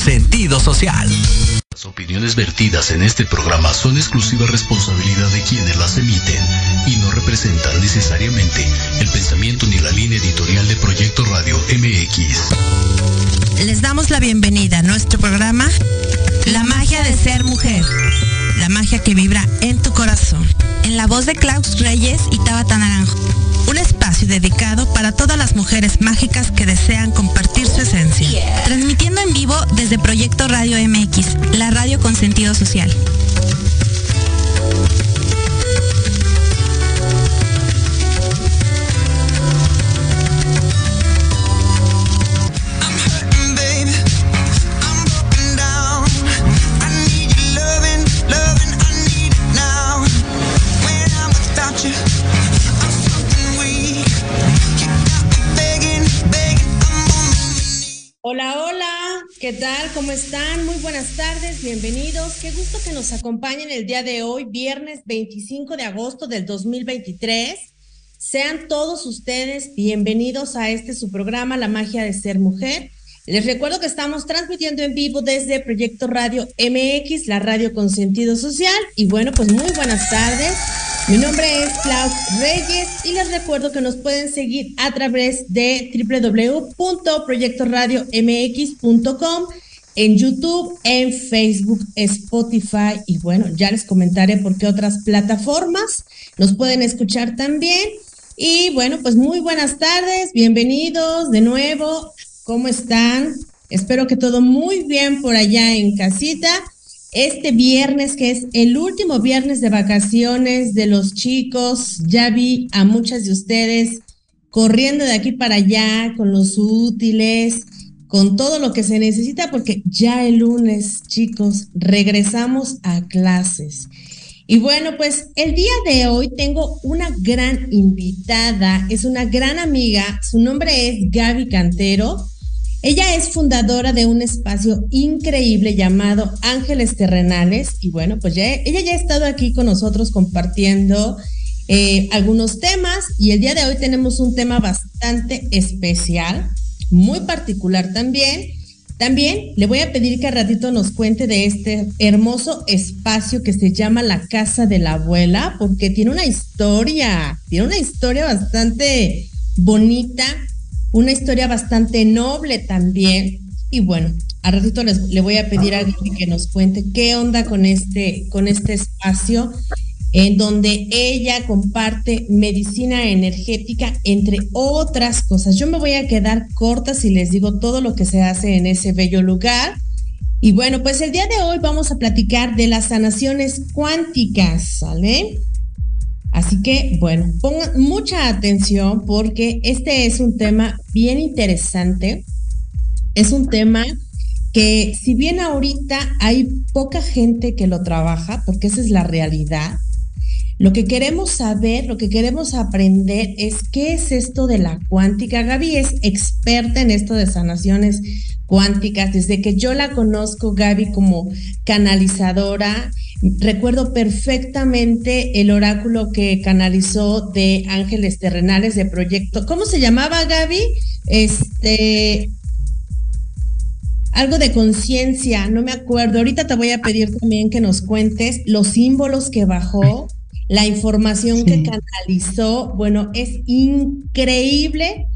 sentido social. Las opiniones vertidas en este programa son exclusiva responsabilidad de quienes las emiten y no representan necesariamente el pensamiento ni la línea editorial de Proyecto Radio MX. Les damos la bienvenida a nuestro programa La magia de ser mujer. La magia que vibra en tu corazón. En la voz de Klaus Reyes y Tabata Naranjo un espacio dedicado para todas las mujeres mágicas que desean compartir su esencia. Transmitiendo en vivo desde Proyecto Radio MX, la radio con sentido social. ¿Qué tal? ¿Cómo están? Muy buenas tardes, bienvenidos. Qué gusto que nos acompañen el día de hoy, viernes 25 de agosto del 2023. Sean todos ustedes bienvenidos a este su programa, La magia de ser mujer. Les recuerdo que estamos transmitiendo en vivo desde Proyecto Radio MX, la radio con sentido social. Y bueno, pues muy buenas tardes. Mi nombre es Klaus Reyes y les recuerdo que nos pueden seguir a través de www.proyectoradiomx.com en YouTube, en Facebook, Spotify y bueno, ya les comentaré por qué otras plataformas nos pueden escuchar también. Y bueno, pues muy buenas tardes, bienvenidos de nuevo. ¿Cómo están? Espero que todo muy bien por allá en casita este viernes, que es el último viernes de vacaciones de los chicos. Ya vi a muchas de ustedes corriendo de aquí para allá con los útiles, con todo lo que se necesita porque ya el lunes, chicos, regresamos a clases. Y bueno, pues el día de hoy tengo una gran invitada, es una gran amiga, su nombre es Gaby Cantero. Ella es fundadora de un espacio increíble llamado Ángeles Terrenales. Y bueno, pues ya, ella ya ha estado aquí con nosotros compartiendo eh, algunos temas. Y el día de hoy tenemos un tema bastante especial, muy particular también. También le voy a pedir que a ratito nos cuente de este hermoso espacio que se llama la Casa de la Abuela, porque tiene una historia, tiene una historia bastante bonita, una historia bastante noble también. Y bueno, a ratito les, le voy a pedir a Gaby que nos cuente qué onda con este, con este espacio en donde ella comparte medicina energética, entre otras cosas. Yo me voy a quedar corta si les digo todo lo que se hace en ese bello lugar. Y bueno, pues el día de hoy vamos a platicar de las sanaciones cuánticas, ¿sale? Así que, bueno, pongan mucha atención porque este es un tema bien interesante. Es un tema que si bien ahorita hay poca gente que lo trabaja, porque esa es la realidad, lo que queremos saber, lo que queremos aprender es qué es esto de la cuántica. Gaby es experta en esto de sanaciones cuánticas. Desde que yo la conozco, Gaby, como canalizadora, recuerdo perfectamente el oráculo que canalizó de Ángeles Terrenales de Proyecto. ¿Cómo se llamaba, Gaby? Este, algo de conciencia, no me acuerdo. Ahorita te voy a pedir también que nos cuentes los símbolos que bajó la información que canalizó, bueno, es increíble.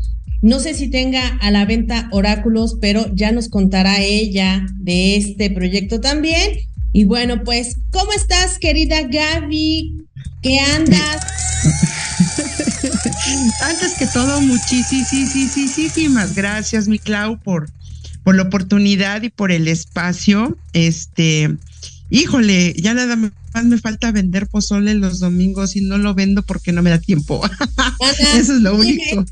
No sé si tenga a la venta oráculos, pero ya nos contará ella de este proyecto también. Y bueno, pues, ¿cómo estás, querida Gaby? ¿Qué andas? Antes que todo, muchísimas gracias, mi Clau, por, por la oportunidad y por el espacio. Este, híjole, ya nada más me falta vender pozole los domingos y no lo vendo porque no me da tiempo. Eso es lo único.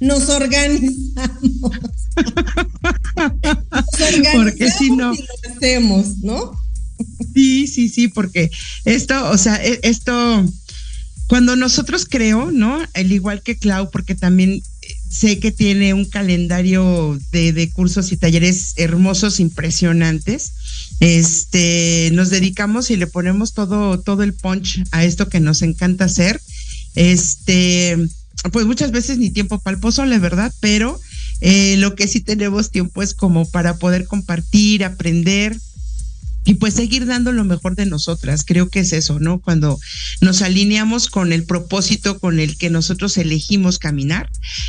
Nos organizamos. porque si no. lo hacemos, ¿no? Sí, sí, sí, porque esto, o sea, e, esto, cuando nosotros creo, ¿no? Al igual que Clau, porque también sé que tiene un calendario de, de cursos y talleres hermosos, impresionantes este, nos dedicamos y le ponemos todo, todo el punch a esto que nos encanta hacer. Este, pues muchas veces ni tiempo para el ¿verdad? Pero eh, lo que sí tenemos tiempo es como para poder compartir, aprender, y pues seguir dando lo mejor de nosotras. Creo que es eso, ¿no? Cuando nos alineamos con el propósito con el que nosotros elegimos caminar,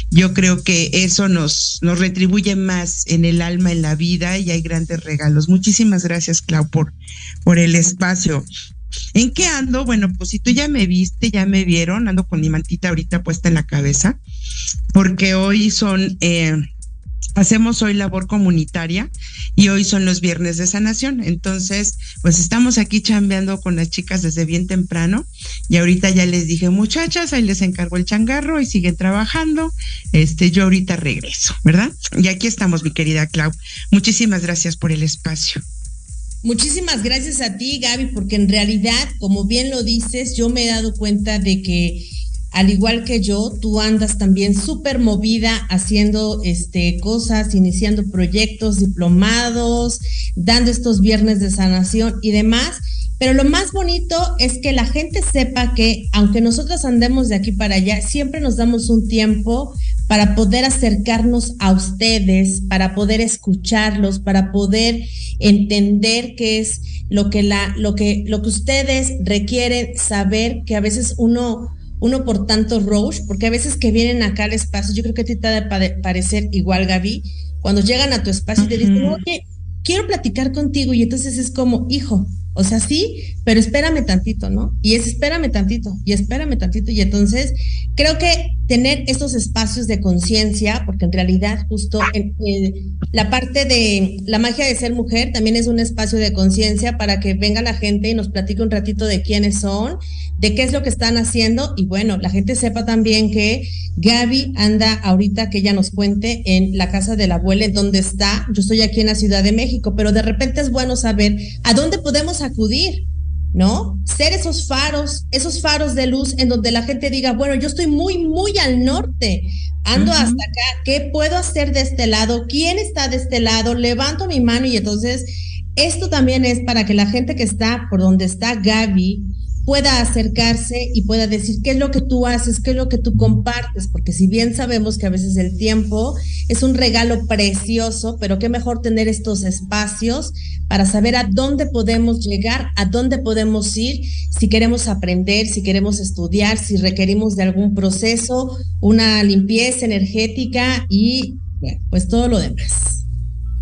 yo creo que eso nos, nos retribuye más en el alma, en la vida y hay grandes regalos. Muchísimas gracias, Clau, por, por el espacio. ¿En qué ando? Bueno, pues si tú ya me viste, ya me vieron, ando con mi mantita ahorita puesta en la cabeza, porque hoy son eh, hacemos hoy labor comunitaria y hoy son los viernes de sanación. Entonces, pues estamos aquí chambeando con las chicas desde bien temprano y ahorita ya les dije, muchachas, ahí les encargo el changarro y siguen trabajando. Este, yo ahorita regreso, ¿verdad? Y aquí estamos, mi querida Clau. Muchísimas gracias por el espacio. Muchísimas gracias a ti, Gaby, porque en realidad, como bien lo dices, yo me he dado cuenta de que al igual que yo, tú andas también súper movida haciendo este, cosas, iniciando proyectos, diplomados, dando estos viernes de sanación y demás. Pero lo más bonito es que la gente sepa que aunque nosotros andemos de aquí para allá, siempre nos damos un tiempo para poder acercarnos a ustedes, para poder escucharlos, para poder entender qué es lo que la, lo que, lo que ustedes requieren saber, que a veces uno uno por tanto rush, porque a veces que vienen acá al espacio, yo creo que a ti te ha de parecer igual, Gaby, cuando llegan a tu espacio y te dicen, oye, quiero platicar contigo, y entonces es como, hijo, o sea, sí, pero espérame tantito, ¿no? Y es espérame tantito, y espérame tantito, y entonces creo que tener estos espacios de conciencia, porque en realidad justo en, la parte de la magia de ser mujer también es un espacio de conciencia para que venga la gente y nos platique un ratito de quiénes son, de qué es lo que están haciendo y bueno, la gente sepa también que Gaby anda ahorita que ella nos cuente en la casa de la abuela, en dónde está. Yo estoy aquí en la Ciudad de México, pero de repente es bueno saber a dónde podemos acudir ¿no? Ser esos faros, esos faros de luz en donde la gente diga, bueno, yo estoy muy, muy al norte, ando hasta acá, ¿qué puedo hacer de este lado? ¿Quién está de este lado? Levanto mi mano y entonces esto también es para que la gente que está por donde está Gaby, pueda acercarse y pueda decir qué es lo que tú haces, qué es lo que tú compartes, porque si bien sabemos que a veces el tiempo es un regalo precioso, pero qué mejor tener estos espacios para saber a dónde podemos llegar, a dónde podemos ir, si queremos aprender, si queremos estudiar, si requerimos de algún proceso, una limpieza energética y pues todo lo demás.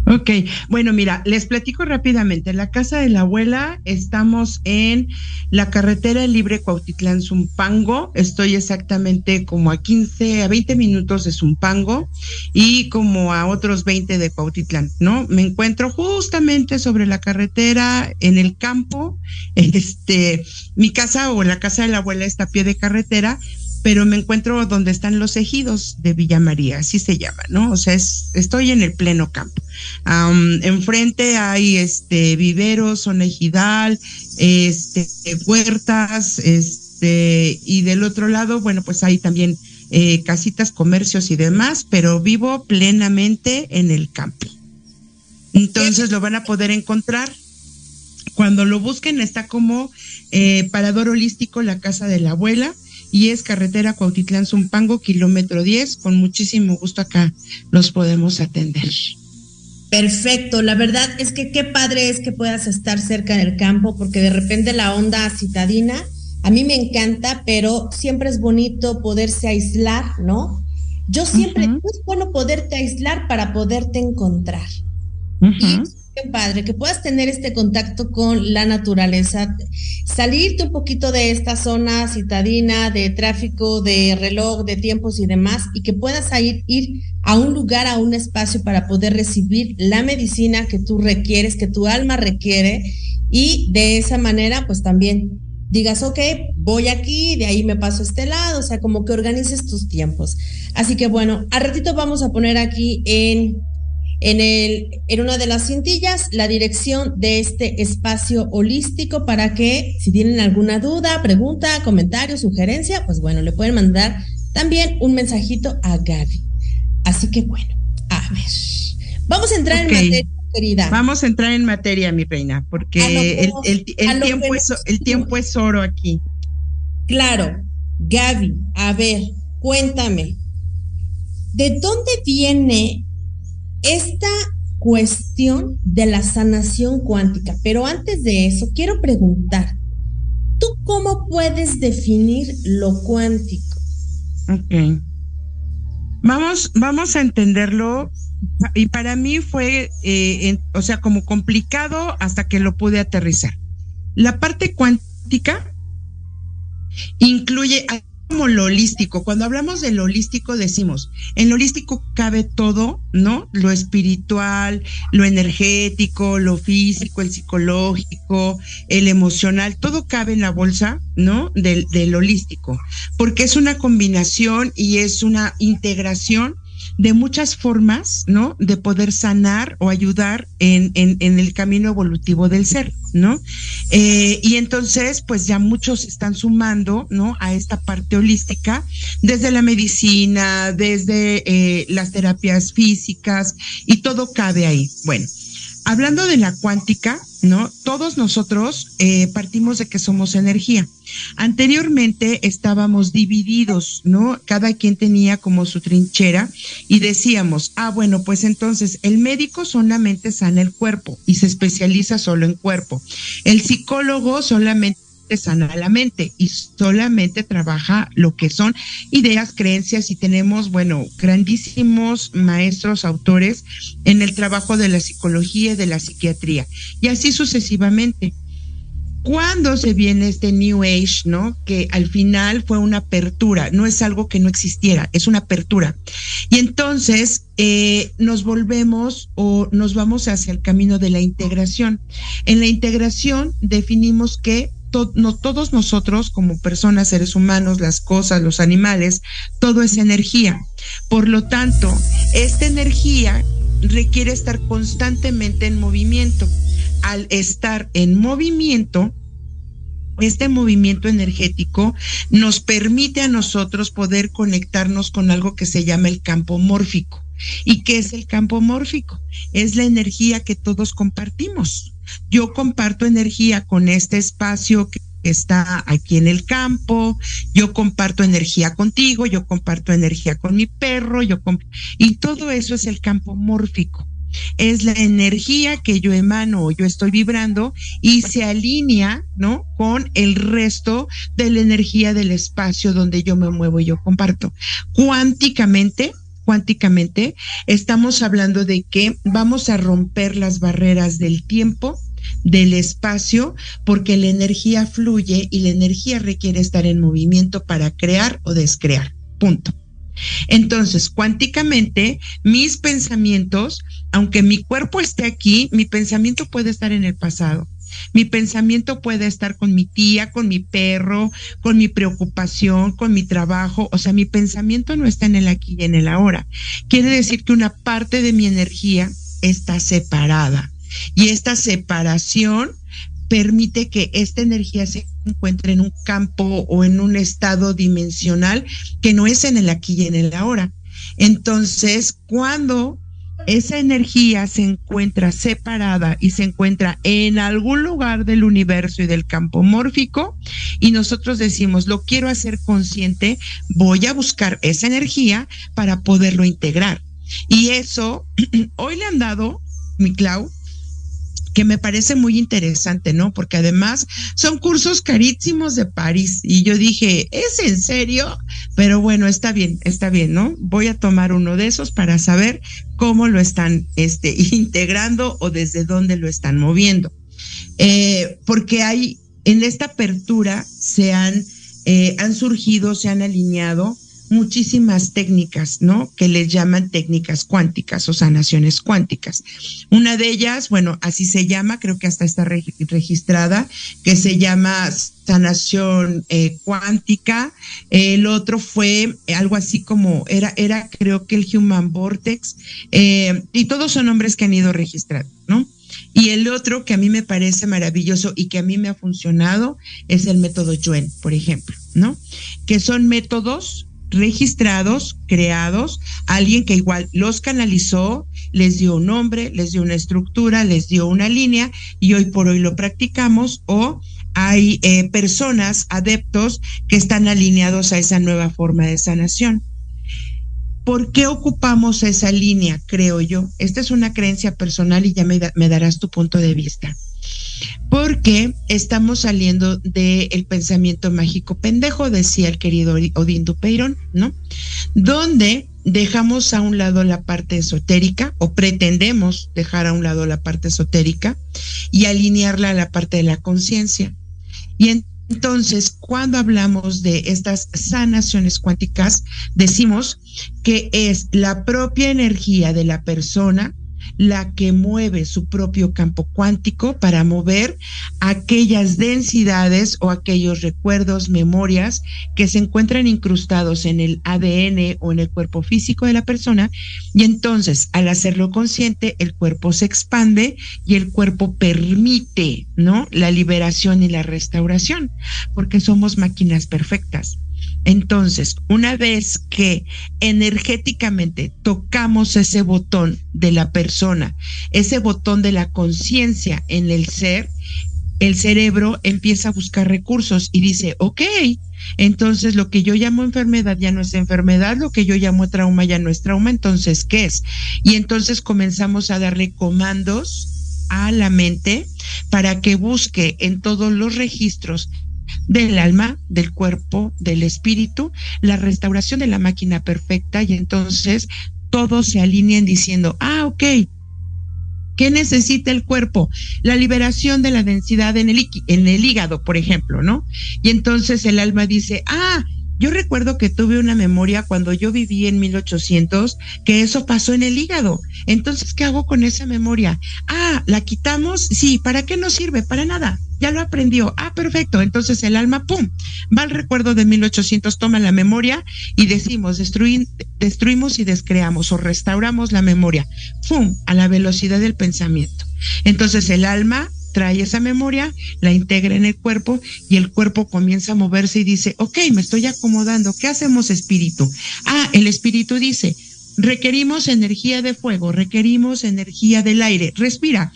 Ok, bueno, mira, les platico rápidamente. La casa de la abuela, estamos en la carretera libre Cuautitlán Zumpango. Estoy exactamente como a 15, a 20 minutos de Zumpango y como a otros 20 de Cuautitlán, ¿no? Me encuentro justamente sobre la carretera en el campo. Este, mi casa o la casa de la abuela está a pie de carretera, pero me encuentro donde están los ejidos de Villa María, así se llama, ¿no? O sea, estoy en el pleno campo. enfrente hay este viveros, zona ejidal, este, huertas, este, y del otro lado, bueno, pues hay también eh, casitas, comercios y demás, pero vivo plenamente en el campo. Entonces lo van a poder encontrar. Cuando lo busquen está como eh, Parador Holístico, la casa de la abuela y es carretera Cuautitlán Zumpango, kilómetro 10. Con muchísimo gusto acá los podemos atender. Perfecto, la verdad es que qué padre es que puedas estar cerca del campo, porque de repente la onda citadina, a mí me encanta, pero siempre es bonito poderse aislar, ¿no? Yo siempre, es bueno poderte aislar para poderte encontrar padre, que puedas tener este contacto con la naturaleza, salirte un poquito de esta zona citadina de tráfico, de reloj, de tiempos y demás, y que puedas ir, ir a un lugar, a un espacio para poder recibir la medicina que tú requieres, que tu alma requiere, y de esa manera, pues también digas, ok, voy aquí, de ahí me paso a este lado, o sea, como que organices tus tiempos. Así que bueno, al ratito vamos a poner aquí en en, el, en una de las cintillas la dirección de este espacio holístico para que si tienen alguna duda, pregunta, comentario, sugerencia, pues bueno, le pueden mandar también un mensajito a Gaby. Así que bueno, a ver, vamos a entrar en materia. Querida. Vamos a entrar en materia, mi reina, porque el, el, tiempo es, el tiempo es oro aquí. Claro, Gaby, a ver, cuéntame, ¿de dónde viene esta cuestión de la sanación cuántica. Pero antes de eso, quiero preguntar, ¿tú cómo puedes definir lo cuántico? Ok. Vamos, vamos a entenderlo. Y para mí fue, eh, o sea, como complicado hasta que lo pude aterrizar. La parte cuántica incluye como lo holístico. Cuando hablamos de holístico decimos, en lo holístico cabe todo, ¿no? Lo espiritual, lo energético, lo físico, el psicológico, el emocional, todo cabe en la bolsa, ¿no? Del, del holístico, porque es una combinación y es una integración de muchas formas, ¿no? De poder sanar o ayudar en, en, en el camino evolutivo del ser, ¿no? Eh, y entonces, pues ya muchos están sumando, ¿no? A esta parte holística, desde la medicina, desde eh, las terapias físicas, y todo cabe ahí. Bueno, hablando de la cuántica, ¿no? Todos nosotros eh, partimos de que somos energía. Anteriormente estábamos divididos, ¿no? Cada quien tenía como su trinchera y decíamos, ah, bueno, pues entonces el médico solamente sana el cuerpo y se especializa solo en cuerpo. El psicólogo solamente sana la mente y solamente trabaja lo que son ideas, creencias y tenemos, bueno, grandísimos maestros, autores en el trabajo de la psicología y de la psiquiatría y así sucesivamente. cuando se viene este New Age, ¿no? Que al final fue una apertura, no es algo que no existiera, es una apertura. Y entonces eh, nos volvemos o nos vamos hacia el camino de la integración. En la integración definimos que no, todos nosotros como personas, seres humanos, las cosas, los animales, todo es energía. Por lo tanto, esta energía requiere estar constantemente en movimiento al estar en movimiento, este movimiento energético nos permite a nosotros poder conectarnos con algo que se llama el campo mórfico. ¿Y qué es el campo mórfico? Es la energía que todos compartimos. Yo comparto energía con este espacio que está aquí en el campo, yo comparto energía contigo, yo comparto energía con mi perro, yo y todo eso es el campo mórfico es la energía que yo emano o yo estoy vibrando y se alinea, ¿no? Con el resto de la energía del espacio donde yo me muevo y yo comparto. Cuánticamente, cuánticamente, estamos hablando de que vamos a romper las barreras del tiempo, del espacio, porque la energía fluye y la energía requiere estar en movimiento para crear o descrear. Punto. Entonces, cuánticamente, mis pensamientos, aunque mi cuerpo esté aquí, mi pensamiento puede estar en el pasado. Mi pensamiento puede estar con mi tía, con mi perro, con mi preocupación, con mi trabajo. O sea, mi pensamiento no está en el aquí y en el ahora. Quiere decir que una parte de mi energía está separada. Y esta separación permite que esta energía se encuentre en un campo o en un estado dimensional que no es en el aquí y en el ahora. Entonces, cuando esa energía se encuentra separada y se encuentra en algún lugar del universo y del campo mórfico y nosotros decimos, lo quiero hacer consciente, voy a buscar esa energía para poderlo integrar. Y eso, hoy le han dado, mi Clau, que me parece muy interesante, ¿no? Porque además son cursos carísimos de París y yo dije, ¿es en serio? Pero bueno, está bien, está bien, ¿no? Voy a tomar uno de esos para saber cómo lo están este, integrando o desde dónde lo están moviendo. Eh, porque hay, en esta apertura se han, eh, han surgido, se han alineado muchísimas técnicas, ¿no? Que les llaman técnicas cuánticas o sanaciones cuánticas. Una de ellas, bueno, así se llama, creo que hasta está registrada, que se llama sanación eh, cuántica. El otro fue algo así como, era, era creo que el Human Vortex, eh, y todos son nombres que han ido registrados, ¿no? Y el otro que a mí me parece maravilloso y que a mí me ha funcionado es el método Yuen, por ejemplo, ¿no? Que son métodos registrados, creados, alguien que igual los canalizó, les dio un nombre, les dio una estructura, les dio una línea y hoy por hoy lo practicamos o hay eh, personas, adeptos que están alineados a esa nueva forma de sanación. ¿Por qué ocupamos esa línea, creo yo? Esta es una creencia personal y ya me, me darás tu punto de vista porque estamos saliendo del pensamiento mágico pendejo, decía el querido Odín Dupeyron, ¿no? Donde dejamos a un lado la parte esotérica o pretendemos dejar a un lado la parte esotérica y alinearla a la parte de la conciencia. Y entonces, cuando hablamos de estas sanaciones cuánticas, decimos que es la propia energía de la persona la que mueve su propio campo cuántico para mover aquellas densidades o aquellos recuerdos, memorias que se encuentran incrustados en el ADN o en el cuerpo físico de la persona. Y entonces, al hacerlo consciente, el cuerpo se expande y el cuerpo permite, ¿no? La liberación y la restauración, porque somos máquinas perfectas. Entonces, una vez que energéticamente tocamos ese botón de la persona, ese botón de la conciencia en el ser, el cerebro empieza a buscar recursos y dice, ok, entonces lo que yo llamo enfermedad ya no es enfermedad, lo que yo llamo trauma ya no es trauma, entonces, ¿qué es? Y entonces comenzamos a darle comandos a la mente para que busque en todos los registros del alma, del cuerpo, del espíritu, la restauración de la máquina perfecta y entonces todos se alinean diciendo, ah, ok, ¿Qué necesita el cuerpo? La liberación de la densidad en el, en el hígado, por ejemplo, ¿no? Y entonces el alma dice, ah, yo recuerdo que tuve una memoria cuando yo viví en 1800 que eso pasó en el hígado. Entonces, ¿qué hago con esa memoria? Ah, ¿la quitamos? Sí, ¿para qué nos sirve? Para nada. Ya lo aprendió. Ah, perfecto. Entonces el alma, ¡pum! Va al recuerdo de 1800, toma la memoria y decimos, destruimos y descreamos o restauramos la memoria. ¡Pum! A la velocidad del pensamiento. Entonces el alma trae esa memoria, la integra en el cuerpo y el cuerpo comienza a moverse y dice, ok, me estoy acomodando, ¿qué hacemos espíritu? Ah, el espíritu dice, requerimos energía de fuego, requerimos energía del aire, respira,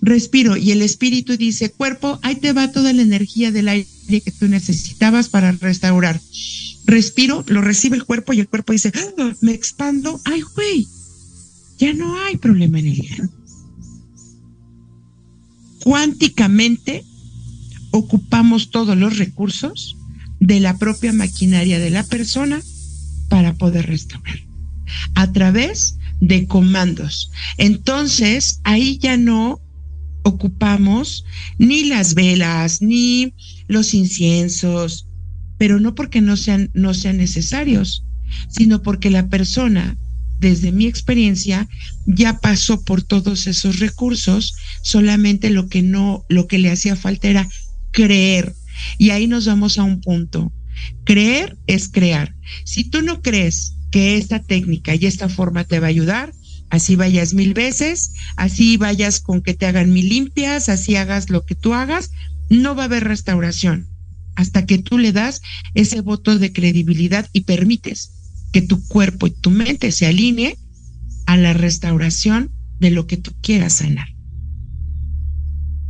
respiro y el espíritu dice, cuerpo, ahí te va toda la energía del aire que tú necesitabas para restaurar. Respiro, lo recibe el cuerpo y el cuerpo dice, ah, me expando, ay, güey, ya no hay problema en el aire cuánticamente ocupamos todos los recursos de la propia maquinaria de la persona para poder restaurar a través de comandos. Entonces, ahí ya no ocupamos ni las velas, ni los inciensos, pero no porque no sean, no sean necesarios, sino porque la persona desde mi experiencia, ya pasó por todos esos recursos, solamente lo que no, lo que le hacía falta era creer. Y ahí nos vamos a un punto. Creer es crear. Si tú no crees que esta técnica y esta forma te va a ayudar, así vayas mil veces, así vayas con que te hagan mil limpias, así hagas lo que tú hagas, no va a haber restauración hasta que tú le das ese voto de credibilidad y permites que tu cuerpo y tu mente se alinee a la restauración de lo que tú quieras sanar.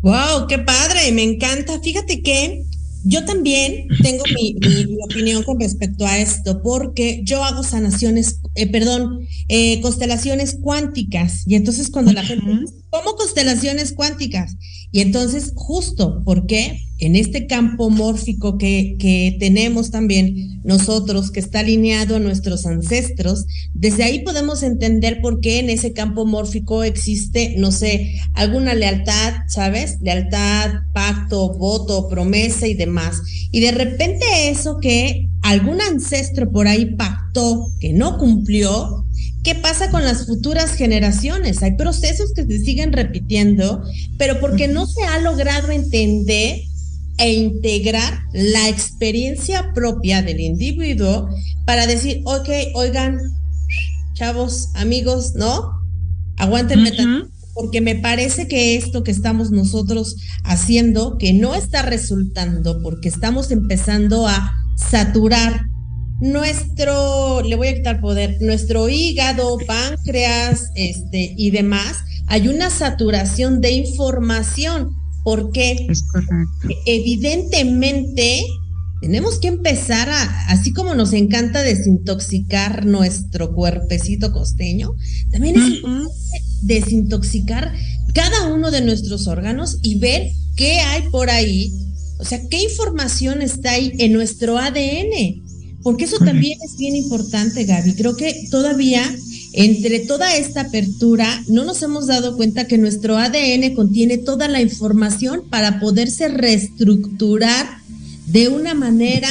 Wow, qué padre, me encanta. Fíjate que yo también tengo mi, opinión con respecto a esto, porque yo hago sanaciones, eh, perdón, eh, constelaciones cuánticas. Y entonces cuando la gente dice, ¿cómo constelaciones cuánticas? Y entonces, justo, ¿por qué? en este campo mórfico que, que, tenemos también nosotros, que está alineado a nuestros ancestros, desde ahí podemos entender por qué en ese campo mórfico existe, no sé, alguna lealtad, ¿sabes? Lealtad, pacto, voto, promesa y demás. Y de repente eso que algún ancestro por ahí pactó, que no cumplió, ¿Qué pasa con las futuras generaciones? Hay procesos que se siguen repitiendo, pero porque no se ha logrado entender e integrar la experiencia propia del individuo para decir, ok, oigan, chavos, amigos, ¿no? Aguántenme, porque me parece que esto que estamos nosotros haciendo, que no está resultando, porque estamos empezando a saturar nuestro, le voy a quitar poder, nuestro hígado, páncreas, este, y demás, hay una saturación de información. Porque evidentemente tenemos que empezar a, así como nos encanta desintoxicar nuestro cuerpecito costeño, también es desintoxicar cada uno de nuestros órganos y ver qué hay por ahí, o sea, qué información está ahí en nuestro ADN, porque eso también es bien importante, Gaby. Creo que todavía entre toda esta apertura, no nos hemos dado cuenta que nuestro ADN contiene toda la información para poderse reestructurar de una manera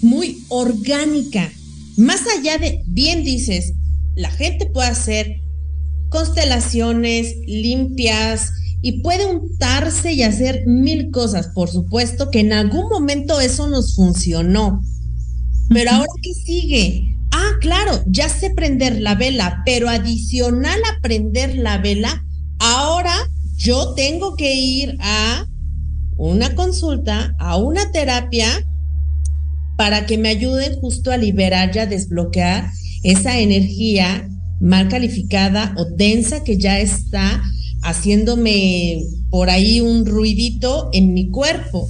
muy orgánica. Más allá de, bien dices, la gente puede hacer constelaciones limpias y puede untarse y hacer mil cosas. Por supuesto que en algún momento eso nos funcionó. Pero ahora, ¿qué sigue? Ah, claro, ya sé prender la vela, pero adicional a prender la vela, ahora yo tengo que ir a una consulta, a una terapia, para que me ayuden justo a liberar y a desbloquear esa energía mal calificada o densa que ya está haciéndome por ahí un ruidito en mi cuerpo.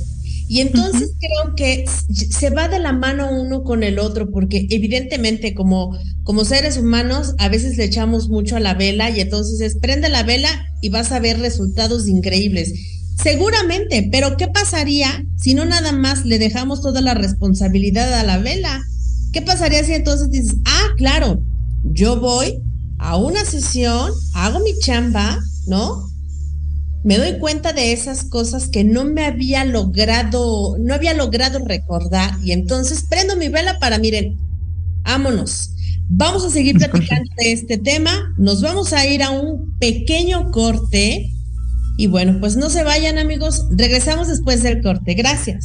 Y entonces creo que se va de la mano uno con el otro, porque evidentemente como, como seres humanos a veces le echamos mucho a la vela y entonces es prende la vela y vas a ver resultados increíbles. Seguramente, pero ¿qué pasaría si no nada más le dejamos toda la responsabilidad a la vela? ¿Qué pasaría si entonces dices, ah, claro, yo voy a una sesión, hago mi chamba, ¿no? Me doy cuenta de esas cosas que no me había logrado, no había logrado recordar y entonces prendo mi vela para, miren, vámonos. Vamos a seguir platicando de este tema, nos vamos a ir a un pequeño corte y bueno, pues no se vayan amigos, regresamos después del corte. Gracias.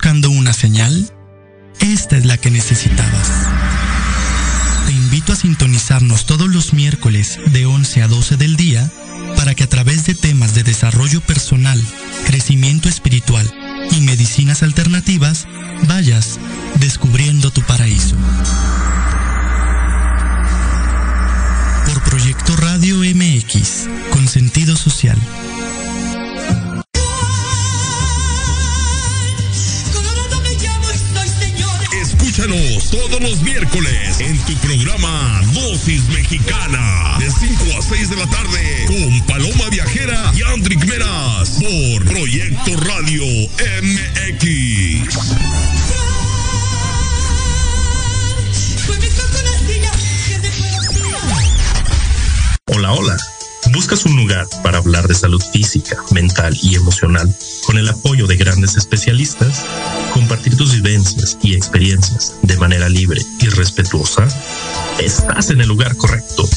buscando una señal? Esta es la que necesitabas. Te invito a sintonizarnos todos los miércoles de 11 a 12 del día para que a través de temas de desarrollo personal, crecimiento espiritual y medicinas alternativas vayas descubriendo tu paraíso. Por Proyecto Radio MX, con sentido social. Escúchanos todos los miércoles en tu programa Dosis Mexicana de 5 a 6 de la tarde con Paloma Viajera y Andrick Meras por Proyecto Radio MX. Hola, hola. ¿Buscas un lugar para hablar de salud física, mental y emocional con el apoyo de grandes especialistas? ¿Compartir tus vivencias y experiencias de manera libre y respetuosa? Estás en el lugar correcto.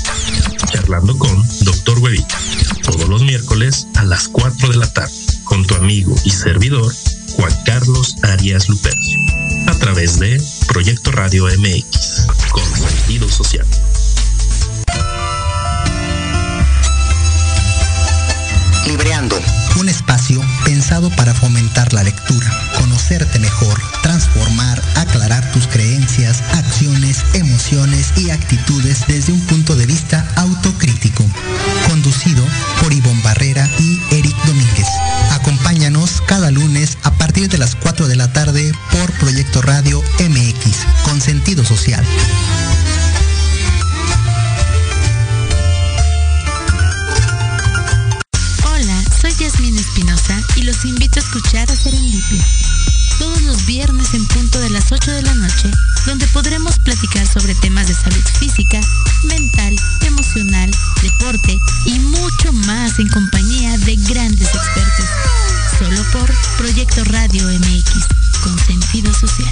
Charlando con Dr. Huevita. Todos los miércoles a las 4 de la tarde con tu amigo y servidor Juan Carlos Arias Lupercio. A través de Proyecto Radio MX con sentido social. Libreando, un espacio pensado para fomentar la lectura, conocerte mejor, transformar, aclarar tus creencias, acciones, emociones y actitudes desde un punto de vista autocrítico. Conducido por Ivonne Barrera y Eric Domínguez. Acompáñanos cada lunes a partir de las 4 de la tarde por Proyecto Radio MX, con sentido social. Los invito a escuchar a Serendipia. Todos los viernes en punto de las 8 de la noche, donde podremos platicar sobre temas de salud física, mental, emocional, deporte y mucho más en compañía de grandes expertos. Solo por Proyecto Radio MX, con sentido social.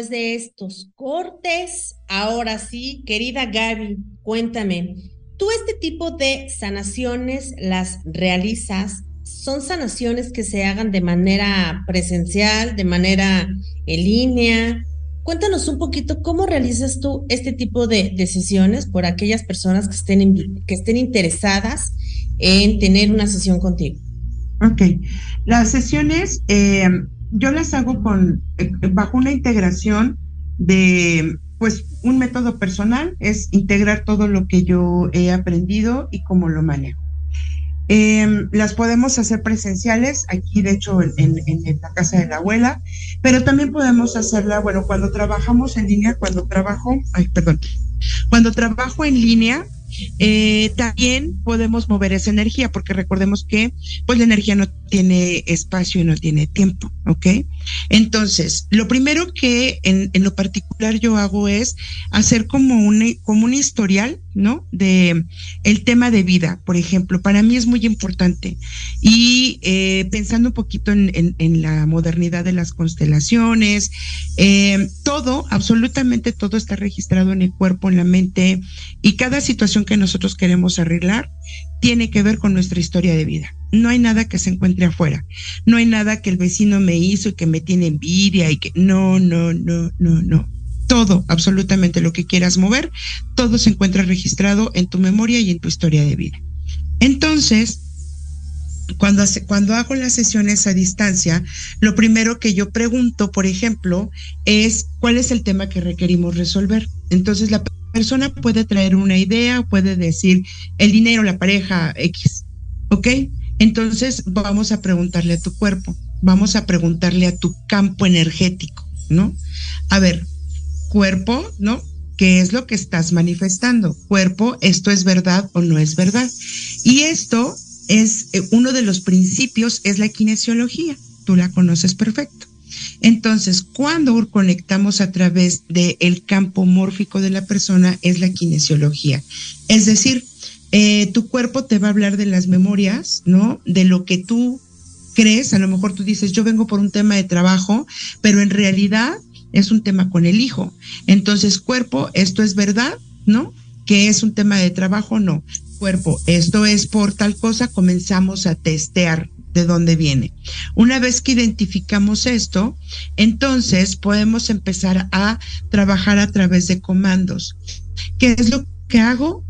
Después de estos cortes. Ahora sí, querida Gaby, cuéntame, ¿tú este tipo de sanaciones las realizas? ¿Son sanaciones que se hagan de manera presencial, de manera en línea? Cuéntanos un poquito cómo realizas tú este tipo de, de sesiones por aquellas personas que estén, que estén interesadas en tener una sesión contigo. Ok. Las sesiones eh, yo las hago con eh, bajo una integración de pues un método personal, es integrar todo lo que yo he aprendido y cómo lo manejo. Eh, las podemos hacer presenciales, aquí de hecho en- en la casa de la abuela, pero también podemos hacerla, bueno, cuando trabajamos en línea, cuando trabajo, ay, perdón, cuando trabajo en línea, eh, también podemos mover esa energía, porque recordemos que pues la energía no tiene espacio y no tiene tiempo, ¿ok? Entonces, lo primero que en, en lo particular yo hago es hacer como un, como un historial, ¿no? De el tema de vida, por ejemplo, para mí es muy importante. Y eh, pensando un poquito en, en- la modernidad de las constelaciones, eh, todo, absolutamente todo está registrado en el cuerpo, en la mente, y cada situación que nosotros queremos arreglar tiene que ver con nuestra historia de vida. No hay nada que se encuentre afuera. No hay nada que el vecino me hizo y que me tiene envidia y que no, no, no, no, no. Todo, absolutamente lo que quieras mover, todo se encuentra registrado en tu memoria y en tu historia de vida. Entonces, cuando, hace- cuando hago las sesiones a distancia, lo primero que yo pregunto, por ejemplo, es cuál es el tema que requerimos resolver. Entonces, la persona puede traer una idea, puede decir el dinero, la pareja, X. ¿Ok? Entonces, vamos a preguntarle a tu cuerpo, vamos a preguntarle a tu campo energético, ¿no? A ver, cuerpo, ¿no? ¿Qué es lo que estás manifestando? Cuerpo, ¿esto es verdad o no es verdad? Y esto es eh, uno de los principios, es la kinesiología. Tú la conoces perfecto. Entonces, cuando conectamos a través del campo mórfico de la persona, es la kinesiología. Es decir, eh, tu cuerpo te va a hablar de las memorias, ¿no? De lo que tú crees. A lo mejor tú dices, yo vengo por un tema de trabajo, pero en realidad es un tema con el hijo. Entonces, cuerpo, esto es verdad, ¿no? Que es un tema de trabajo, no. Cuerpo, esto es por tal cosa, comenzamos a testear de dónde viene. Una vez que identificamos esto, entonces podemos empezar a trabajar a través de comandos. ¿Qué es lo que hago?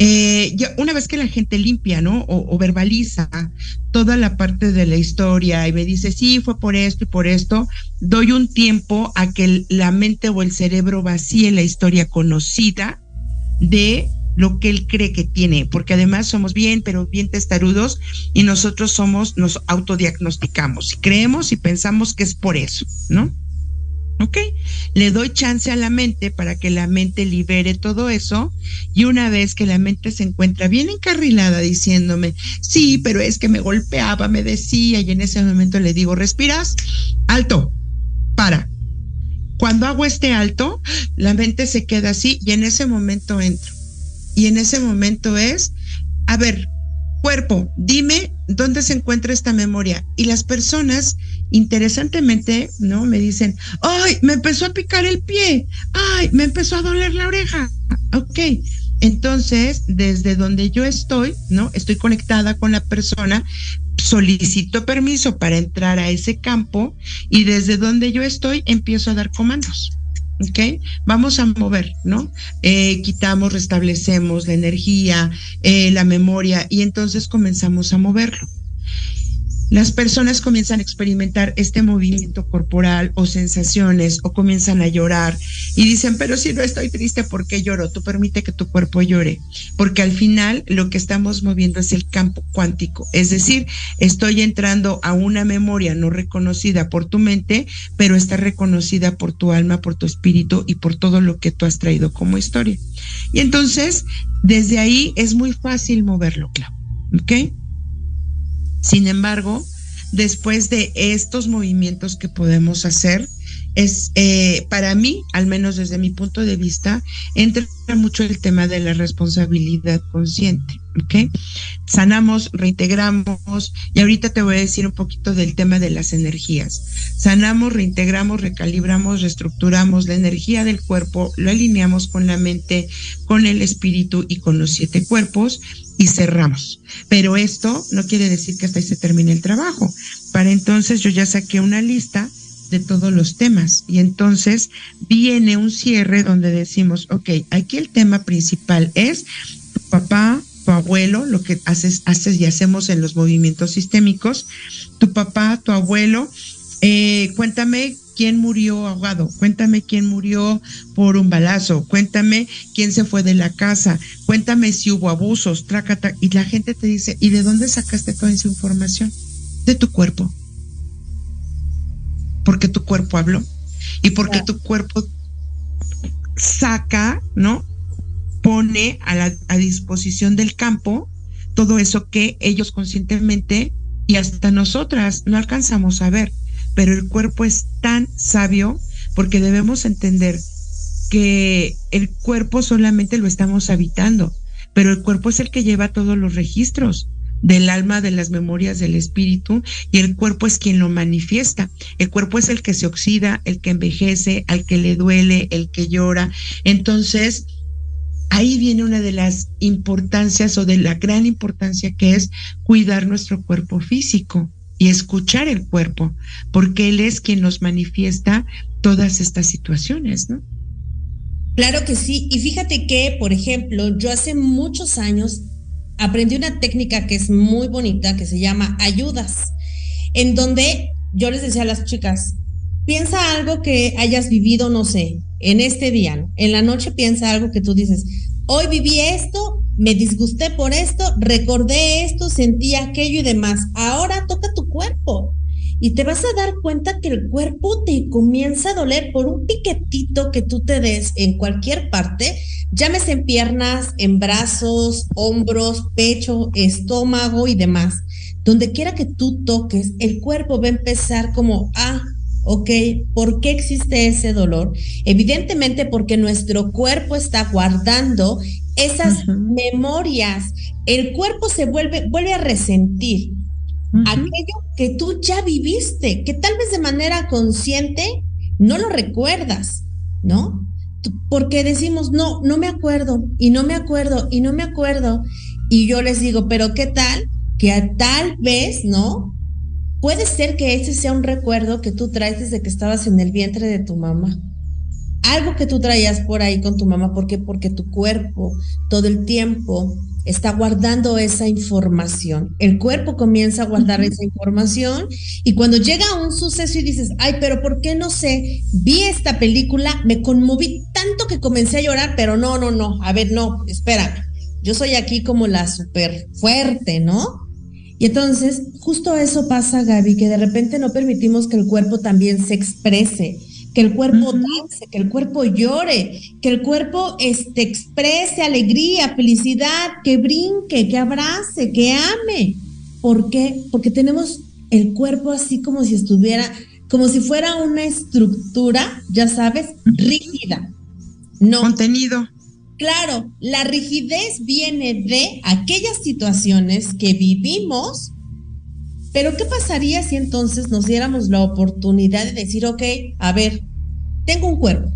Eh, ya una vez que la gente limpia, ¿no? O, o verbaliza toda la parte de la historia y me dice, sí, fue por esto y por esto, doy un tiempo a que la mente o el cerebro vacíe la historia conocida de lo que él cree que tiene, porque además somos bien, pero bien testarudos y nosotros somos, nos autodiagnosticamos y creemos y pensamos que es por eso, ¿no? ¿Ok? Le doy chance a la mente para que la mente libere todo eso y una vez que la mente se encuentra bien encarrilada diciéndome, sí, pero es que me golpeaba, me decía y en ese momento le digo, respiras, alto, para. Cuando hago este alto, la mente se queda así y en ese momento entro. Y en ese momento es, a ver, cuerpo, dime dónde se encuentra esta memoria. Y las personas, interesantemente, ¿no? Me dicen, ay, me empezó a picar el pie, ay, me empezó a doler la oreja. Ok. Entonces, desde donde yo estoy, ¿no? Estoy conectada con la persona, solicito permiso para entrar a ese campo y desde donde yo estoy empiezo a dar comandos. ¿Ok? Vamos a mover, ¿no? Eh, quitamos, restablecemos la energía, eh, la memoria y entonces comenzamos a moverlo. Las personas comienzan a experimentar este movimiento corporal o sensaciones o comienzan a llorar y dicen, pero si no estoy triste, ¿por qué lloro? Tú permite que tu cuerpo llore, porque al final lo que estamos moviendo es el campo cuántico, es decir, estoy entrando a una memoria no reconocida por tu mente, pero está reconocida por tu alma, por tu espíritu y por todo lo que tú has traído como historia. Y entonces, desde ahí es muy fácil moverlo, Clau, ¿ok? Sin embargo, después de estos movimientos que podemos hacer, es eh, para mí, al menos desde mi punto de vista, entra mucho el tema de la responsabilidad consciente. Sanamos, reintegramos, y ahorita te voy a decir un poquito del tema de las energías. Sanamos, reintegramos, recalibramos, reestructuramos la energía del cuerpo, lo alineamos con la mente, con el espíritu y con los siete cuerpos y cerramos. Pero esto no quiere decir que hasta ahí se termine el trabajo. Para entonces yo ya saqué una lista de todos los temas y entonces viene un cierre donde decimos, ok, aquí el tema principal es tu papá, tu abuelo, lo que haces, haces y hacemos en los movimientos sistémicos, tu papá, tu abuelo, eh, cuéntame quién murió ahogado, cuéntame quién murió por un balazo, cuéntame quién se fue de la casa, cuéntame si hubo abusos, y la gente te dice, ¿y de dónde sacaste toda esa información? De tu cuerpo. Porque tu cuerpo habló y porque tu cuerpo saca, ¿no? pone a, la, a disposición del campo todo eso que ellos conscientemente y hasta nosotras no alcanzamos a ver. Pero el cuerpo es tan sabio porque debemos entender que el cuerpo solamente lo estamos habitando, pero el cuerpo es el que lleva todos los registros del alma, de las memorias del espíritu, y el cuerpo es quien lo manifiesta. El cuerpo es el que se oxida, el que envejece, al que le duele, el que llora. Entonces, ahí viene una de las importancias o de la gran importancia que es cuidar nuestro cuerpo físico y escuchar el cuerpo, porque él es quien nos manifiesta todas estas situaciones, ¿no? Claro que sí. Y fíjate que, por ejemplo, yo hace muchos años aprendí una técnica que es muy bonita, que se llama ayudas, en donde yo les decía a las chicas, piensa algo que hayas vivido, no sé, en este día, en la noche piensa algo que tú dices, hoy viví esto, me disgusté por esto, recordé esto, sentí aquello y demás. Ahora toca tu cuerpo y te vas a dar cuenta que el cuerpo te comienza a doler por un piquetito que tú te des en cualquier parte, llámese en piernas, en brazos, hombros, pecho, estómago y demás. Donde quiera que tú toques, el cuerpo va a empezar como, ah, ok, ¿por qué existe ese dolor? Evidentemente porque nuestro cuerpo está guardando esas memorias. El cuerpo se vuelve, vuelve a resentir aquello que tú ya viviste, que tal vez de manera consciente no lo recuerdas, ¿no? Porque decimos, no, no me acuerdo, y no me acuerdo, y no me acuerdo. Y yo les digo, pero ¿qué tal? Que tal vez, ¿no? Puede ser que ese sea un recuerdo que tú traes desde que estabas en el vientre de tu mamá. Algo que tú traías por ahí con tu mamá, ¿por qué? Porque tu cuerpo todo el tiempo está guardando esa información. El cuerpo comienza a guardar esa información y cuando llega un suceso y dices, ay, pero ¿por qué no sé? Vi esta película, me conmoví tanto que comencé a llorar, pero no, no, no, a ver, no, espera, yo soy aquí como la súper fuerte, ¿no? Y entonces, justo eso pasa, Gaby, que de repente no permitimos que el cuerpo también se exprese que el cuerpo dance, que el cuerpo llore, que el cuerpo este, exprese alegría, felicidad, que brinque, que abrace, que ame. ¿Por qué? Porque tenemos el cuerpo así como si estuviera, como si fuera una estructura, ya sabes, rígida. No. Contenido. Claro, la rigidez viene de aquellas situaciones que vivimos pero ¿qué pasaría si entonces nos diéramos la oportunidad de decir, ok, a ver, tengo un cuerpo.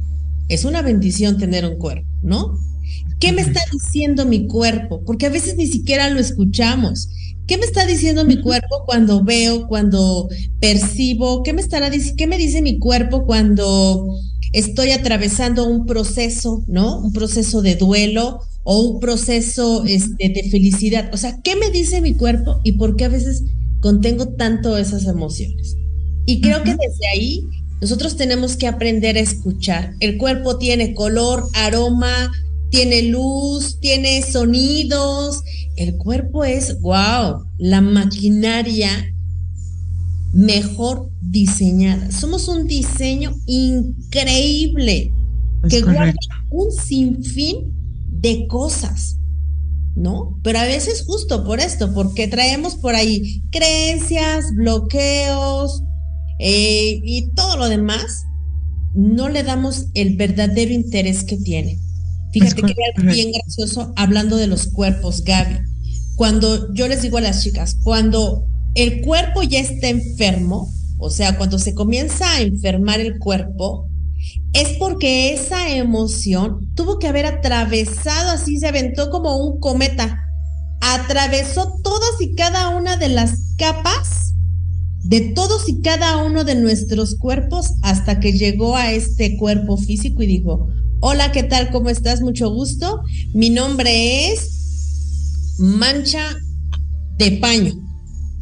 Es una bendición tener un cuerpo, ¿no? ¿Qué me está diciendo mi cuerpo? Porque a veces ni siquiera lo escuchamos. ¿Qué me está diciendo mi cuerpo cuando veo, cuando percibo? ¿Qué me estará qué me dice mi cuerpo cuando estoy atravesando un proceso, ¿no? Un proceso de duelo o un proceso este, de felicidad. O sea, ¿qué me dice mi cuerpo y por qué a veces contengo tanto esas emociones. Y creo que desde ahí nosotros tenemos que aprender a escuchar. El cuerpo tiene color, aroma, tiene luz, tiene sonidos. El cuerpo es, wow, la maquinaria mejor diseñada. Somos un diseño increíble que guarda un sinfín de cosas. ¿No? Pero a veces justo por esto, porque traemos por ahí creencias, bloqueos eh, y todo lo demás, no le damos el verdadero interés que tiene. Fíjate que es bien gracioso hablando de los cuerpos, Gaby. Cuando yo les digo a las chicas, cuando el cuerpo ya está enfermo, o sea, cuando se comienza a enfermar el cuerpo, es porque esa emoción tuvo que haber atravesado así, se aventó como un cometa, atravesó todas y cada una de las capas de todos y cada uno de nuestros cuerpos hasta que llegó a este cuerpo físico y dijo, hola, ¿qué tal? ¿Cómo estás? Mucho gusto. Mi nombre es mancha de paño,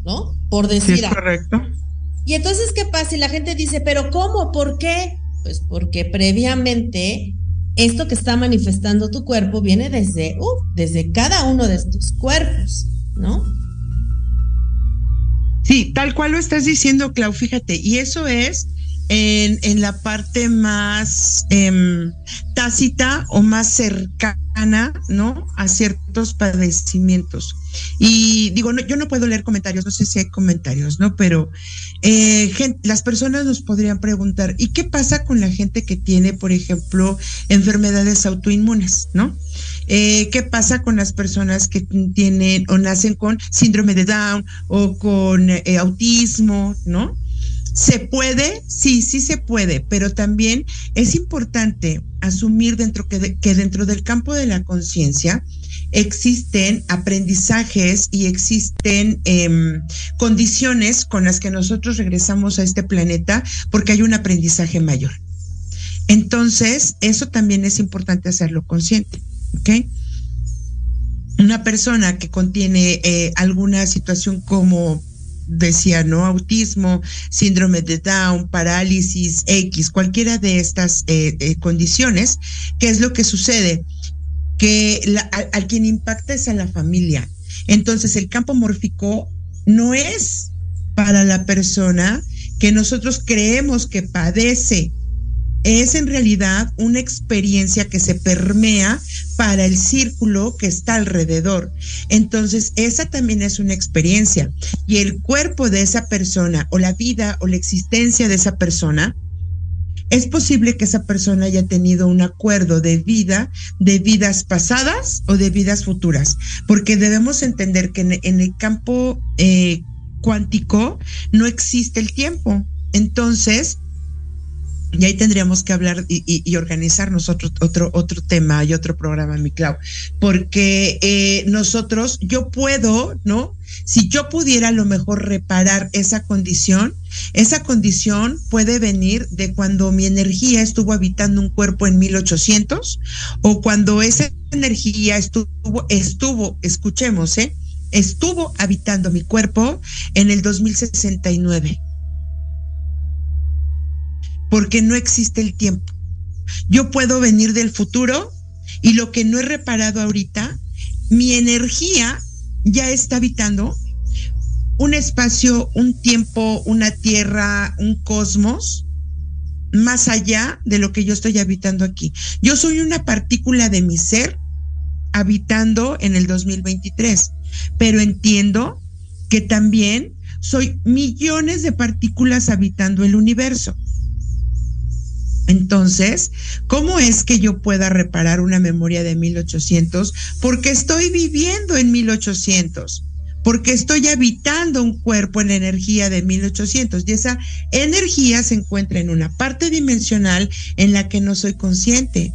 ¿no? Por decir Sí, es correcto. Y entonces, ¿qué pasa? Y la gente dice, pero ¿cómo? ¿Por qué? Pues porque previamente esto que está manifestando tu cuerpo viene desde, uh, desde cada uno de estos cuerpos, ¿no? Sí, tal cual lo estás diciendo, Clau, fíjate, y eso es en, la parte más em, tácita o más cercana ¿no? A ciertos padecimientos. Y digo, no, yo no puedo leer comentarios, no sé si hay comentarios, ¿no? Pero eh, gen- las personas nos podrían preguntar, ¿y qué pasa con la gente que tiene, por ejemplo, enfermedades autoinmunes, ¿no? Eh, ¿Qué pasa con las personas que tienen o nacen con síndrome de Down o con eh, autismo, ¿no? ¿Se puede? Sí, sí se puede, pero también es importante asumir dentro que, de- que dentro del campo de la conciencia existen aprendizajes y existen em, condiciones con las que nosotros regresamos a este planeta porque hay un aprendizaje mayor. Entonces, eso también es importante hacerlo consciente. Una persona que contiene eh, alguna situación como decía, ¿no? Autismo, síndrome de Down, parálisis X, cualquiera de estas eh, eh, condiciones, ¿qué es lo que sucede? Que la, al, quien impacta es a la familia. Entonces, el campo mórfico no es para la persona que nosotros creemos que padece es en realidad una experiencia que se permea para el círculo que está alrededor. Entonces, esa también es una experiencia. Y el cuerpo de esa persona o la vida o la existencia de esa persona, es posible que esa persona haya tenido un acuerdo de vida, de vidas pasadas o de vidas futuras, porque debemos entender que en, el campo eh, cuántico no existe el tiempo. Entonces, y ahí tendríamos que hablar y, y, organizar nosotros otro, otro tema y otro programa, mi Clau, porque eh, nosotros, yo puedo, ¿no? Si yo pudiera a lo mejor reparar esa condición, esa condición puede venir de cuando mi energía estuvo habitando un cuerpo en 1800 o cuando esa energía estuvo, estuvo, escuchemos, ¿eh? Estuvo habitando mi cuerpo en el 2069 porque no existe el tiempo. Yo puedo venir del futuro y lo que no he reparado ahorita, mi energía ya está habitando un espacio, un tiempo, una tierra, un cosmos más allá de lo que yo estoy habitando aquí. Yo soy una partícula de mi ser habitando en el 2023, pero entiendo que también soy millones de partículas habitando el universo. Entonces, ¿cómo es que yo pueda reparar una memoria de 1800? Porque estoy viviendo en 1800, porque estoy habitando un cuerpo en energía de 1800 y esa energía se encuentra en una parte dimensional en la que no soy consciente.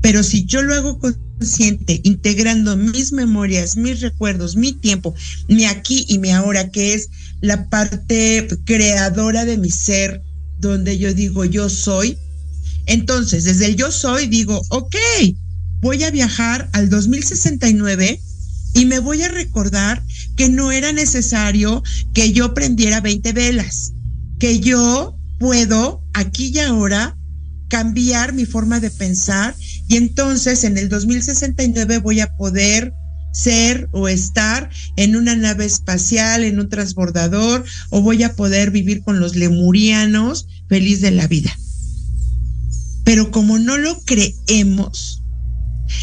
Pero si yo lo hago consciente, integrando mis memorias, mis recuerdos, mi tiempo, mi aquí y mi ahora, que es la parte creadora de mi ser, donde yo digo yo soy, entonces, desde el yo soy, digo, ok, voy a viajar al 2069 y me voy a recordar que no era necesario que yo prendiera 20 velas, que yo puedo aquí y ahora cambiar mi forma de pensar y entonces en el 2069 voy a poder ser o estar en una nave espacial, en un transbordador, o voy a poder vivir con los lemurianos feliz de la vida. Pero como no lo creemos,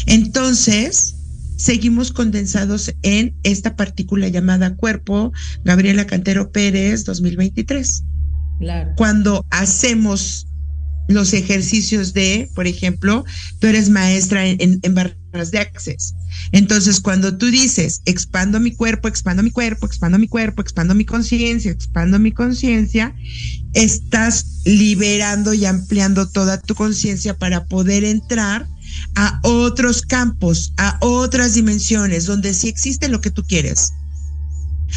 entonces seguimos condensados en esta partícula llamada cuerpo, Gabriela Cantero Pérez, 2023. Claro. Cuando hacemos los ejercicios de, por ejemplo, tú eres maestra en, en, en de access. Entonces, cuando tú dices, expando mi cuerpo, expando mi cuerpo, expando mi cuerpo, expando mi conciencia, expando mi conciencia, estás liberando y ampliando toda tu conciencia para poder entrar a otros campos, a otras dimensiones, donde sí existe lo que tú quieres,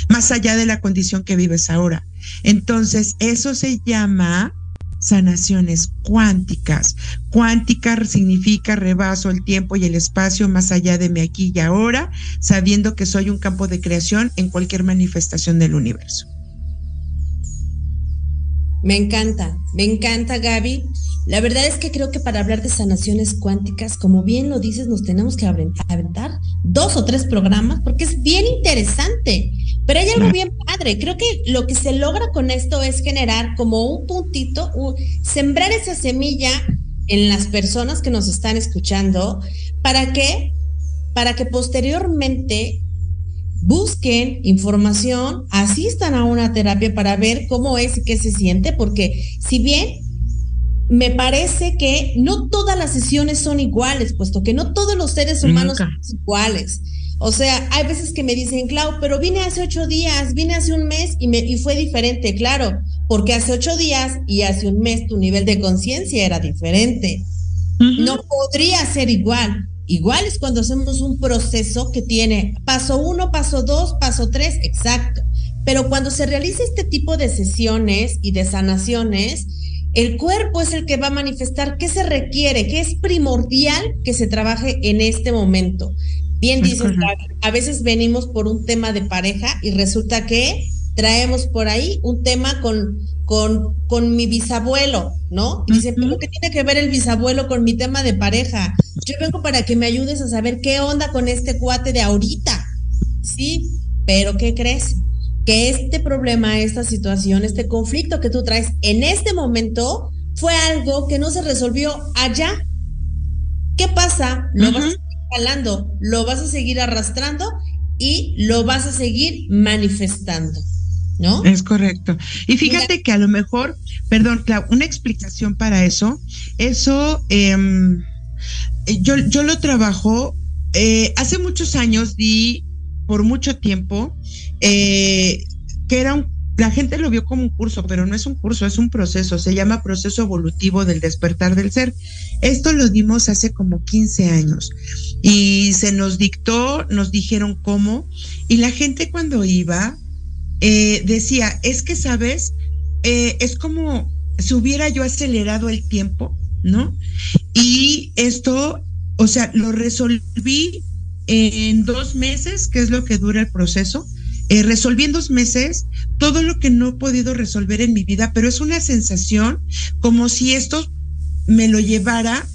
más allá de la condición que vives ahora. Entonces, eso se llama sanaciones cuánticas. Cuántica significa rebaso el tiempo y el espacio más allá de mi aquí y ahora, sabiendo que soy un campo de creación en cualquier manifestación del universo. Me encanta, me encanta Gaby. La verdad es que creo que para hablar de sanaciones cuánticas, como bien lo dices, nos tenemos que aventar dos o tres programas porque es bien interesante. Pero hay algo bien padre. Creo que lo que se logra con esto es generar como un puntito, un, sembrar esa semilla en las personas que nos están escuchando. ¿Para qué? Para que posteriormente busquen información, asistan a una terapia para ver cómo es y qué se siente, porque si bien me parece que no todas las sesiones son iguales, puesto que no todos los seres humanos Nunca. son iguales. O sea, hay veces que me dicen, Clau, pero vine hace ocho días, vine hace un mes y, me, y fue diferente, claro, porque hace ocho días y hace un mes tu nivel de conciencia era diferente. No podría ser igual. Igual es cuando hacemos un proceso que tiene paso uno, paso dos, paso tres, exacto. Pero cuando se realiza este tipo de sesiones y de sanaciones, el cuerpo es el que va a manifestar qué se requiere, qué es primordial que se trabaje en este momento. Bien Es dices, a veces venimos por un tema de pareja y resulta que traemos por ahí un tema con, con, con mi bisabuelo, ¿no? Y dicen. ¿pero qué tiene que ver el bisabuelo con mi tema de pareja? Yo vengo para que me ayudes a saber qué onda con este cuate de ahorita, ¿sí? Pero ¿qué crees? Que este problema, esta situación, este conflicto que tú traes en este momento fue algo que no se resolvió allá. ¿Qué pasa? Lo vas a seguir jalando, lo vas a seguir arrastrando y lo vas a seguir manifestando, ¿no? Es correcto. Y fíjate que a lo mejor, perdón, Clau, una explicación para eso, eso em, eh, yo, yo lo trabajo, eh, hace muchos años di por mucho tiempo eh, que era un, la gente lo vio como un curso, pero no es un curso, es un proceso, se llama proceso evolutivo del despertar del ser. Esto lo dimos hace como 15 años y se nos dictó, nos dijeron cómo, y la gente cuando iba eh, decía, es que, ¿sabes? Eh, es como si hubiera yo acelerado el tiempo, ¿no? Y esto, o sea, lo resolví en dos meses, que es lo que dura el proceso. Eh, resolví en dos meses todo lo que no he podido resolver en mi vida, pero es una sensación como si esto me lo llevara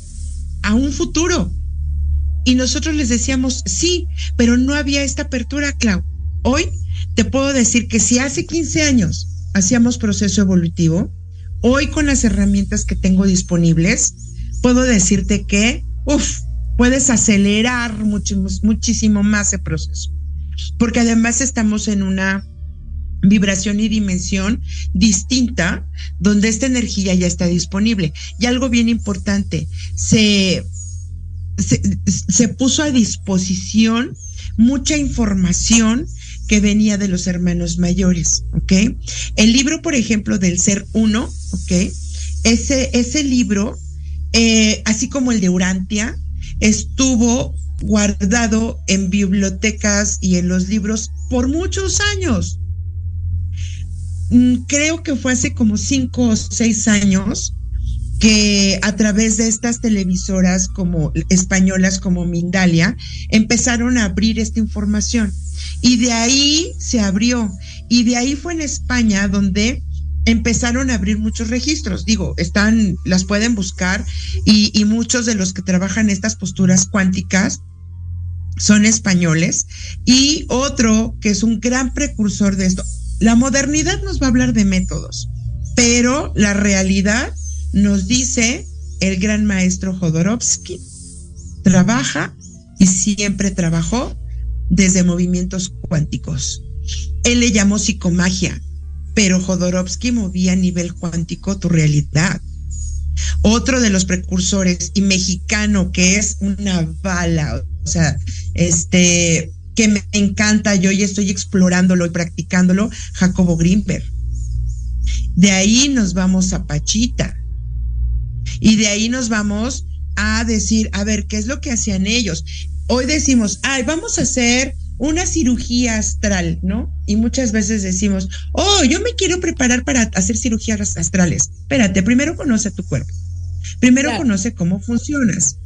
a un futuro. Y nosotros les decíamos, sí, pero no había esta apertura, Clau. Hoy te puedo decir que si hace 15 años hacíamos proceso evolutivo, hoy con las herramientas que tengo disponibles, puedo decirte que, uff, puedes acelerar muchísimo más ese proceso. Porque además estamos en una vibración y dimensión distinta, donde esta energía ya está disponible. Y algo bien importante, se, se puso a disposición mucha información que venía de los hermanos mayores, ¿ok? El libro, por ejemplo, del Ser Uno, ¿ok? Ese, ese libro, eh, así como el de Urantia, estuvo guardado en bibliotecas y en los libros por muchos años. Mm, Creo que fue hace como cinco o seis años que a través de estas televisoras como españolas como Mindalia empezaron a abrir esta información y de ahí se abrió y de ahí fue en España donde empezaron a abrir muchos registros. Digo, están, las pueden buscar y, y muchos de los que trabajan estas posturas cuánticas son españoles. Y otro que es un gran precursor de esto, la modernidad nos va a hablar de métodos, pero la realidad nos dice el gran maestro Jodorowsky, trabaja y siempre trabajó desde movimientos cuánticos. Él le llamó psicomagia, pero Jodorowsky movía a nivel cuántico tu realidad. Otro de los precursores y mexicano que es una bala, o sea, este que me encanta, yo ya estoy explorándolo y practicándolo, Jacobo Grimberg. De ahí nos vamos a Pachita. Y de ahí nos vamos a decir, a ver, ¿qué es lo que hacían ellos? Hoy decimos, ay, vamos a hacer una cirugía astral, ¿no? Y muchas veces decimos, oh, yo me quiero preparar para hacer cirugías astrales. Espérate, primero conoce tu cuerpo. Primero Claro. conoce cómo funcionas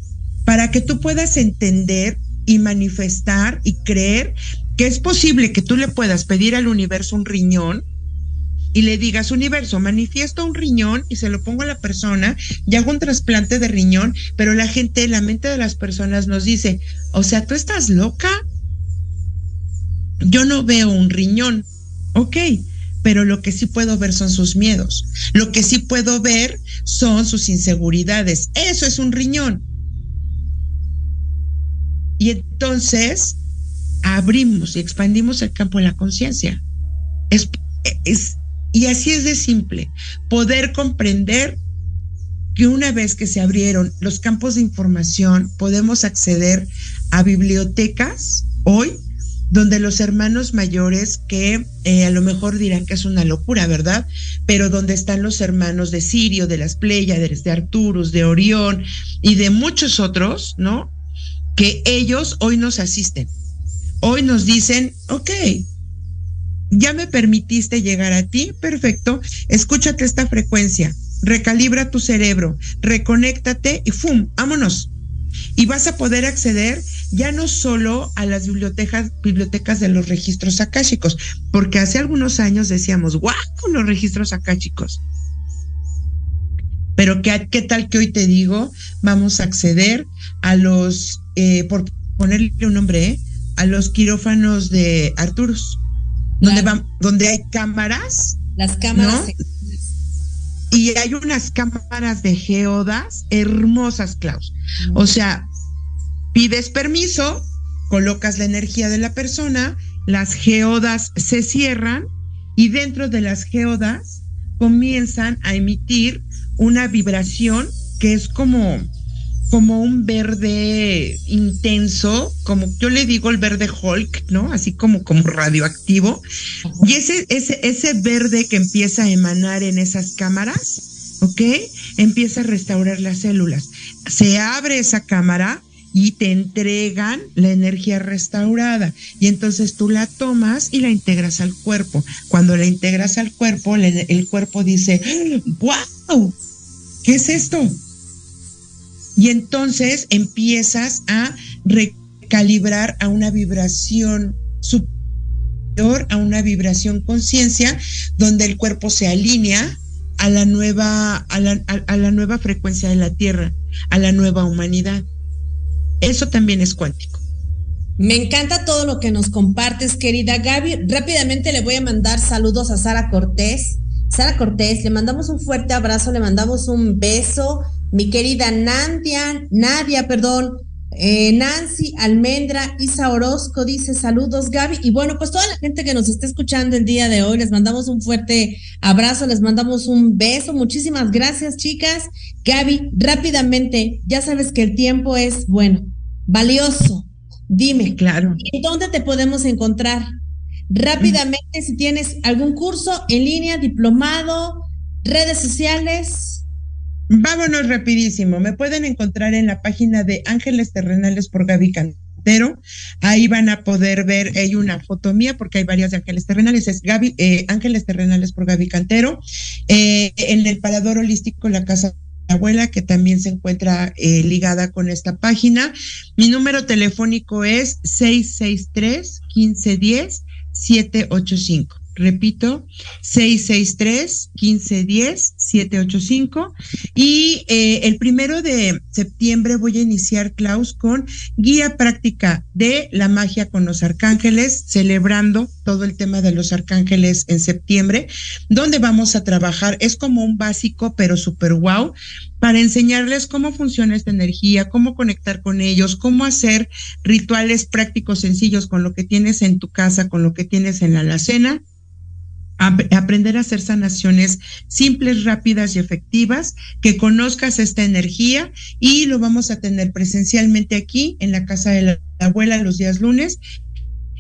para que tú puedas entender y manifestar y creer que es posible que tú le puedas pedir al universo un riñón y le digas, universo, manifiesto un riñón y se lo pongo a la persona y hago un trasplante de riñón, pero la gente, la mente de las personas nos dice, o sea, tú estás loca, yo no veo un riñón, ok, pero lo que sí puedo ver son sus miedos. Lo que sí puedo ver son sus inseguridades. Eso es un riñón. Y entonces abrimos y expandimos el campo de la conciencia. Es, es, y así es de simple. Poder comprender que una vez que se abrieron los campos de información, podemos acceder a bibliotecas hoy donde los hermanos mayores, que eh, a lo mejor dirán que es una locura, ¿verdad? Pero donde están los hermanos de Sirio, de las Pléyades, de Arturus, de Orión y de muchos otros, ¿no? Que ellos hoy nos asisten. Hoy nos dicen, ok, ya me permitiste llegar a ti, perfecto, escúchate esta frecuencia, recalibra tu cerebro, reconéctate y ¡fum! ¡Vámonos! Y vas a poder acceder ya no solo a las bibliotecas, bibliotecas de los registros akáshicos, porque hace algunos años decíamos, ¡guau! los registros akáshicos. Pero ¿qué, ¿qué tal que hoy te digo? Vamos a acceder a los, eh, por ponerle un nombre, ¿eh? a los quirófanos de Arturos, donde, van, donde hay cámaras Las cámaras. ¿No? y hay unas cámaras de geodas hermosas, Klaus. O sea, pides permiso, colocas la energía de la persona, las geodas se cierran y dentro de las geodas comienzan a emitir una vibración que es como como un verde intenso, como yo le digo el verde Hulk, ¿no? Así como como radioactivo. Y ese, ese, ese verde que empieza a emanar en esas cámaras, ¿ok? Empieza a restaurar las células. Se abre esa cámara y te entregan la energía restaurada. Y entonces tú la tomas y la integras al cuerpo. Cuando la integras al cuerpo, le- el cuerpo dice, ¡wow! ¿Qué es esto? Y entonces empiezas a recalibrar a una vibración superior, a una vibración conciencia, donde el cuerpo se alinea a la nueva, a la, a- la nueva frecuencia de la Tierra, a la nueva humanidad. Eso también es cuántico. Me encanta todo lo que nos compartes, querida Gaby. Rápidamente le voy a mandar saludos a Sara Cortés. Sara Cortés, le mandamos un fuerte abrazo, le mandamos un beso. Mi querida Nadia, Nadia, perdón, eh, Nancy Almendra, Isa Orozco dice saludos, Gaby. Y bueno, pues toda la gente que nos está escuchando el día de hoy, les mandamos un fuerte abrazo, les mandamos un beso. Muchísimas gracias, chicas. Gaby, rápidamente, ya sabes que el tiempo es, bueno, valioso. Dime, Claro. ¿en dónde te podemos encontrar? Rápidamente, si tienes algún curso en línea, diplomado, redes sociales. Vámonos rapidísimo. Me pueden encontrar en la página de Ángeles Terrenales por Gaby Cantero. Ahí van a poder ver, hay una foto mía porque hay varias de Ángeles Terrenales. Es Gaby, eh, Ángeles Terrenales por Gaby Cantero. Eh, en el Parador Holístico, la Casa Abuela, que también se encuentra eh, ligada con esta página. Mi número telefónico es 663 1510 785. Repito, 663-1510-785. Y eh, el primero de septiembre voy a iniciar, Klaus, con guía práctica de la magia con los arcángeles, celebrando todo el tema de los arcángeles en septiembre, donde vamos a trabajar. Es como un básico, pero súper wow, para enseñarles cómo funciona esta energía, cómo conectar con ellos, cómo hacer rituales prácticos sencillos con lo que tienes en tu casa, con lo que tienes en la alacena ap- aprender a hacer sanaciones simples, rápidas y efectivas, que conozcas esta energía y lo vamos a tener presencialmente aquí en la casa de la abuela los días lunes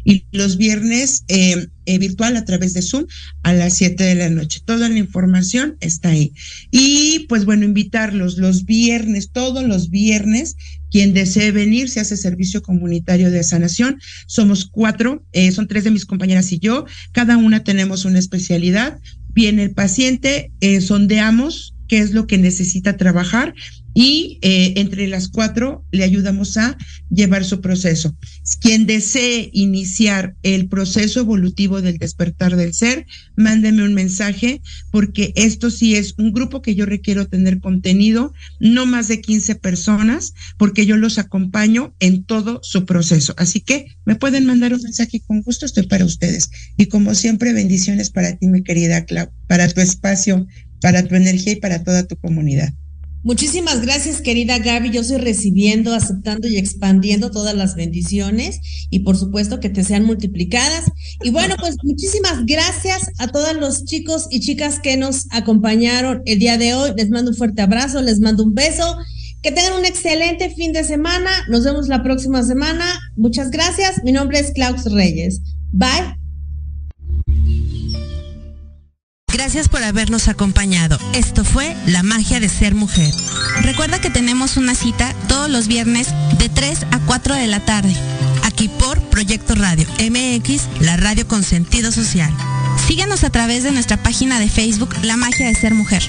y los viernes eh, eh, virtual a través de Zoom a las 7 de la noche. Toda la información está ahí. Y pues bueno, invitarlos los viernes, todos los viernes, quien desee venir, se hace servicio comunitario de sanación. Somos cuatro, eh, son tres de mis compañeras y yo. Cada una tenemos una especialidad. Viene el paciente, eh, sondeamos qué es lo que necesita trabajar y eh, entre las cuatro le ayudamos a llevar su proceso. Quien desee iniciar el proceso evolutivo del despertar del ser, mándeme un mensaje porque esto sí es un grupo que yo requiero tener contenido, no más de 15 personas, porque yo los acompaño en todo su proceso. Así que me pueden mandar un mensaje con gusto, estoy para ustedes. Y como siempre, bendiciones para ti, mi querida Clau, para tu espacio, para tu energía y para toda tu comunidad. Muchísimas gracias, querida Gaby. Yo estoy recibiendo, aceptando y expandiendo todas las bendiciones y por supuesto que te sean multiplicadas. Y bueno, pues muchísimas gracias a todos los chicos y chicas que nos acompañaron el día de hoy. Les mando un fuerte abrazo, les mando un beso. Que tengan un excelente fin de semana. Nos vemos la próxima semana. Muchas gracias. Mi nombre es Klaus Reyes. Bye. Gracias por habernos acompañado. Esto fue La magia de ser mujer. Recuerda que tenemos una cita todos los viernes de 3 a 4 de la tarde, aquí por Proyecto Radio MX, la radio con sentido social. Síguenos a través de nuestra página de Facebook La magia de ser mujer.